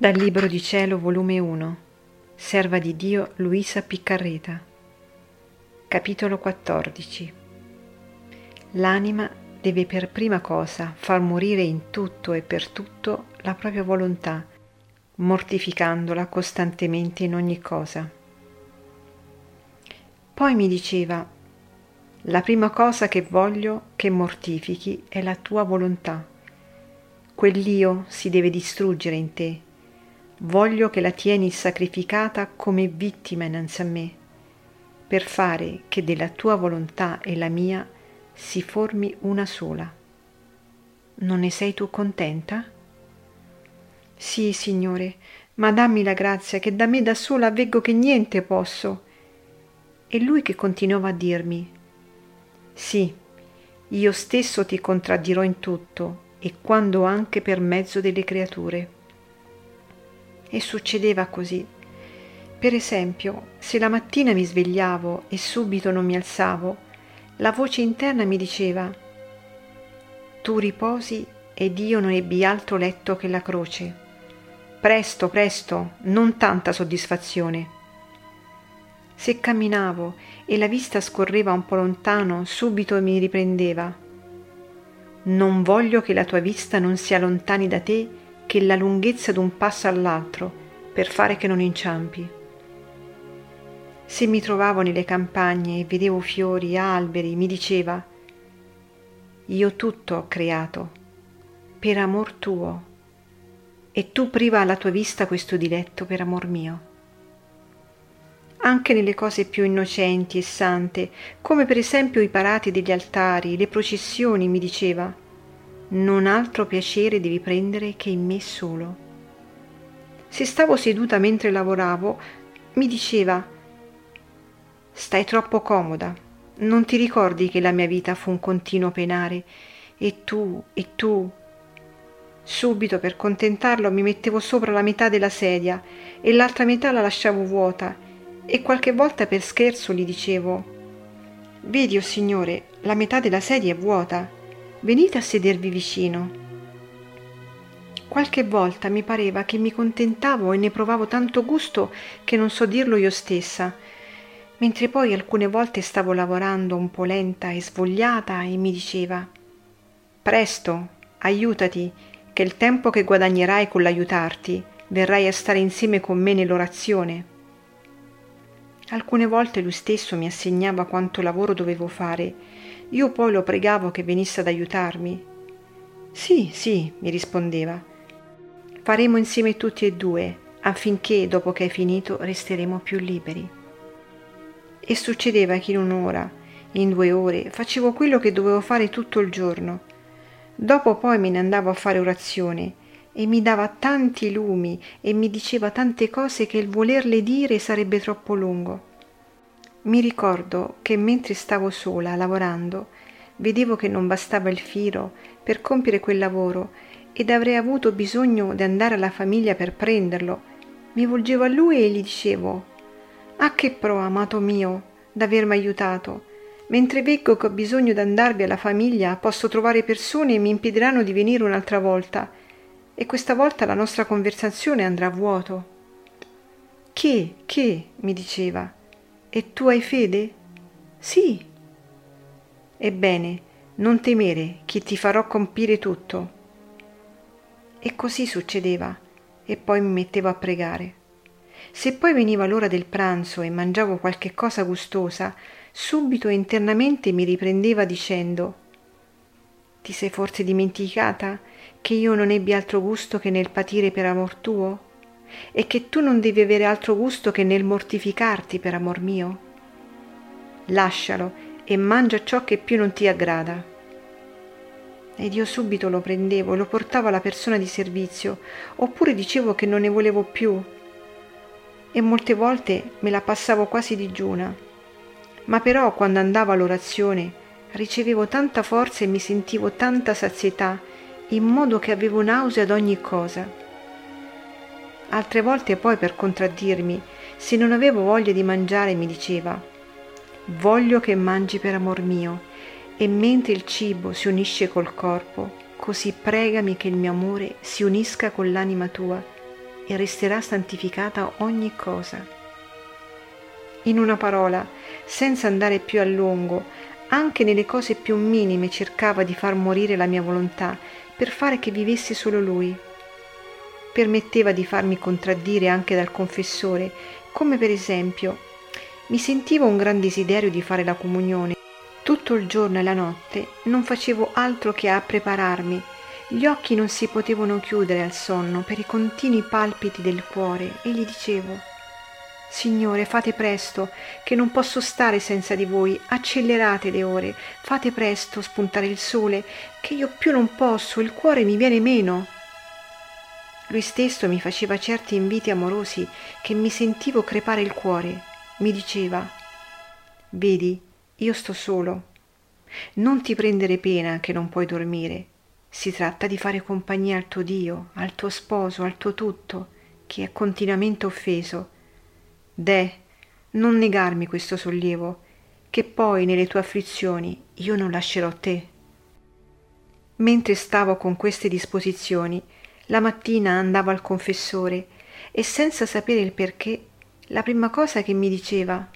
Dal Libro di Cielo, volume 1, Serva di Dio Luisa Piccarreta. Capitolo 14. L'anima deve per prima cosa far morire in tutto e per tutto la propria volontà, mortificandola costantemente in ogni cosa. Poi mi diceva, la prima cosa che voglio che mortifichi è la tua volontà. Quell'io si deve distruggere in te voglio che la tieni sacrificata come vittima innanzi a me, per fare che della tua volontà e la mia si formi una sola. Non ne sei tu contenta? Sì, Signore, ma dammi la grazia che da me da sola veggo che niente posso. E lui che continuava a dirmi, sì, io stesso ti contraddirò in tutto e quando anche per mezzo delle creature. E succedeva così. Per esempio, se la mattina mi svegliavo e subito non mi alzavo, la voce interna mi diceva Tu riposi ed io non ebbi altro letto che la croce. Presto, presto, non tanta soddisfazione. Se camminavo e la vista scorreva un po' lontano, subito mi riprendeva. Non voglio che la tua vista non sia lontani da te che la lunghezza d'un passo all'altro per fare che non inciampi. Se mi trovavo nelle campagne e vedevo fiori, alberi, mi diceva, io tutto ho creato, per amor tuo, e tu priva alla tua vista questo diletto per amor mio. Anche nelle cose più innocenti e sante, come per esempio i parati degli altari, le processioni, mi diceva, non altro piacere devi prendere che in me solo. Se stavo seduta mentre lavoravo, mi diceva Stai troppo comoda, non ti ricordi che la mia vita fu un continuo penare, e tu, e tu. Subito per contentarlo mi mettevo sopra la metà della sedia e l'altra metà la lasciavo vuota, e qualche volta per scherzo gli dicevo Vedi, o oh signore, la metà della sedia è vuota venite a sedervi vicino. Qualche volta mi pareva che mi contentavo e ne provavo tanto gusto che non so dirlo io stessa, mentre poi alcune volte stavo lavorando un po' lenta e svogliata e mi diceva Presto, aiutati, che il tempo che guadagnerai con l'aiutarti verrai a stare insieme con me nell'orazione. Alcune volte lui stesso mi assegnava quanto lavoro dovevo fare io poi lo pregavo che venisse ad aiutarmi. Sì, sì, mi rispondeva. Faremo insieme tutti e due, affinché dopo che è finito resteremo più liberi. E succedeva che in un'ora, in due ore, facevo quello che dovevo fare tutto il giorno. Dopo poi me ne andavo a fare orazione e mi dava tanti lumi e mi diceva tante cose che il volerle dire sarebbe troppo lungo. Mi ricordo che mentre stavo sola lavorando, vedevo che non bastava il filo per compiere quel lavoro ed avrei avuto bisogno di andare alla famiglia per prenderlo. Mi volgevo a lui e gli dicevo Ah che pro, amato mio, d'avermi aiutato. Mentre veggo che ho bisogno di andarvi alla famiglia, posso trovare persone e mi impediranno di venire un'altra volta. E questa volta la nostra conversazione andrà a vuoto. Che, che, mi diceva, e tu hai fede? Sì. Ebbene, non temere, che ti farò compire tutto. E così succedeva, e poi mi mettevo a pregare. Se poi veniva l'ora del pranzo e mangiavo qualche cosa gustosa, subito internamente mi riprendeva dicendo Ti sei forse dimenticata che io non ebbi altro gusto che nel patire per amor tuo? E che tu non devi avere altro gusto che nel mortificarti per amor mio? Lascialo e mangia ciò che più non ti aggrada. Ed io subito lo prendevo e lo portavo alla persona di servizio, oppure dicevo che non ne volevo più. E molte volte me la passavo quasi digiuna. Ma però quando andavo all'orazione ricevevo tanta forza e mi sentivo tanta sazietà, in modo che avevo nausea ad ogni cosa Altre volte poi per contraddirmi, se non avevo voglia di mangiare, mi diceva Voglio che mangi per amor mio, e mentre il cibo si unisce col corpo, così pregami che il mio amore si unisca con l'anima tua e resterà santificata ogni cosa. In una parola, senza andare più a lungo, anche nelle cose più minime cercava di far morire la mia volontà per fare che vivesse solo lui. Permetteva di farmi contraddire anche dal confessore, come per esempio mi sentivo un gran desiderio di fare la comunione. Tutto il giorno e la notte non facevo altro che a prepararmi. Gli occhi non si potevano chiudere al sonno per i continui palpiti del cuore e gli dicevo Signore, fate presto, che non posso stare senza di voi, accelerate le ore, fate presto spuntare il sole, che io più non posso, il cuore mi viene meno. Lui stesso mi faceva certi inviti amorosi che mi sentivo crepare il cuore. Mi diceva Vedi, io sto solo. Non ti prendere pena che non puoi dormire. Si tratta di fare compagnia al tuo Dio, al tuo sposo, al tuo tutto, che è continuamente offeso Deh, non negarmi questo sollievo, che poi nelle tue afflizioni io non lascerò te. Mentre stavo con queste disposizioni, la mattina andavo al confessore e senza sapere il perché, la prima cosa che mi diceva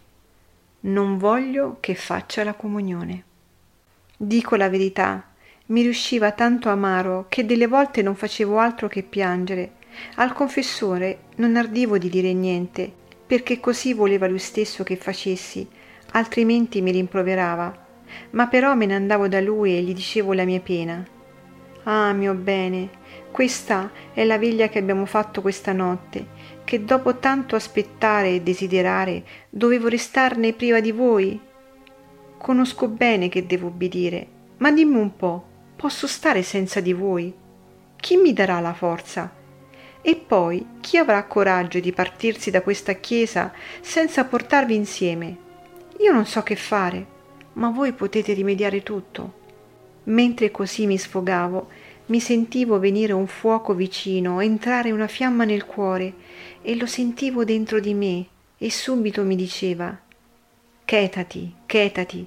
non voglio che faccia la comunione. Dico la verità, mi riusciva tanto amaro che delle volte non facevo altro che piangere. Al confessore non ardivo di dire niente, perché così voleva lui stesso che facessi, altrimenti mi rimproverava. Ma però me ne andavo da lui e gli dicevo la mia pena. Ah, mio bene, questa è la veglia che abbiamo fatto questa notte, che dopo tanto aspettare e desiderare dovevo restarne priva di voi. Conosco bene che devo obbedire, ma dimmi un po', posso stare senza di voi? Chi mi darà la forza? E poi chi avrà coraggio di partirsi da questa chiesa senza portarvi insieme? Io non so che fare, ma voi potete rimediare tutto. Mentre così mi sfogavo, mi sentivo venire un fuoco vicino, entrare una fiamma nel cuore, e lo sentivo dentro di me, e subito mi diceva Chetati, chetati,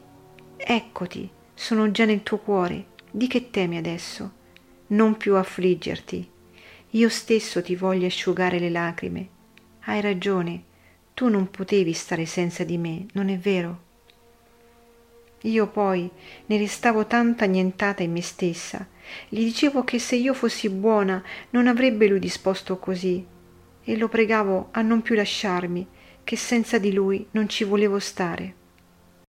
eccoti, sono già nel tuo cuore, di che temi adesso? Non più affliggerti io stesso ti voglio asciugare le lacrime. Hai ragione, tu non potevi stare senza di me, non è vero? Io poi ne restavo tanta annientata in me stessa. Gli dicevo che se io fossi buona non avrebbe lui disposto così, e lo pregavo a non più lasciarmi, che senza di lui non ci volevo stare.